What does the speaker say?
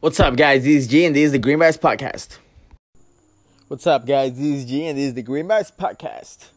What's up, guys? This is G, and this is the Greenbacks Podcast. What's up, guys? This is G, and this is the Greenbacks Podcast.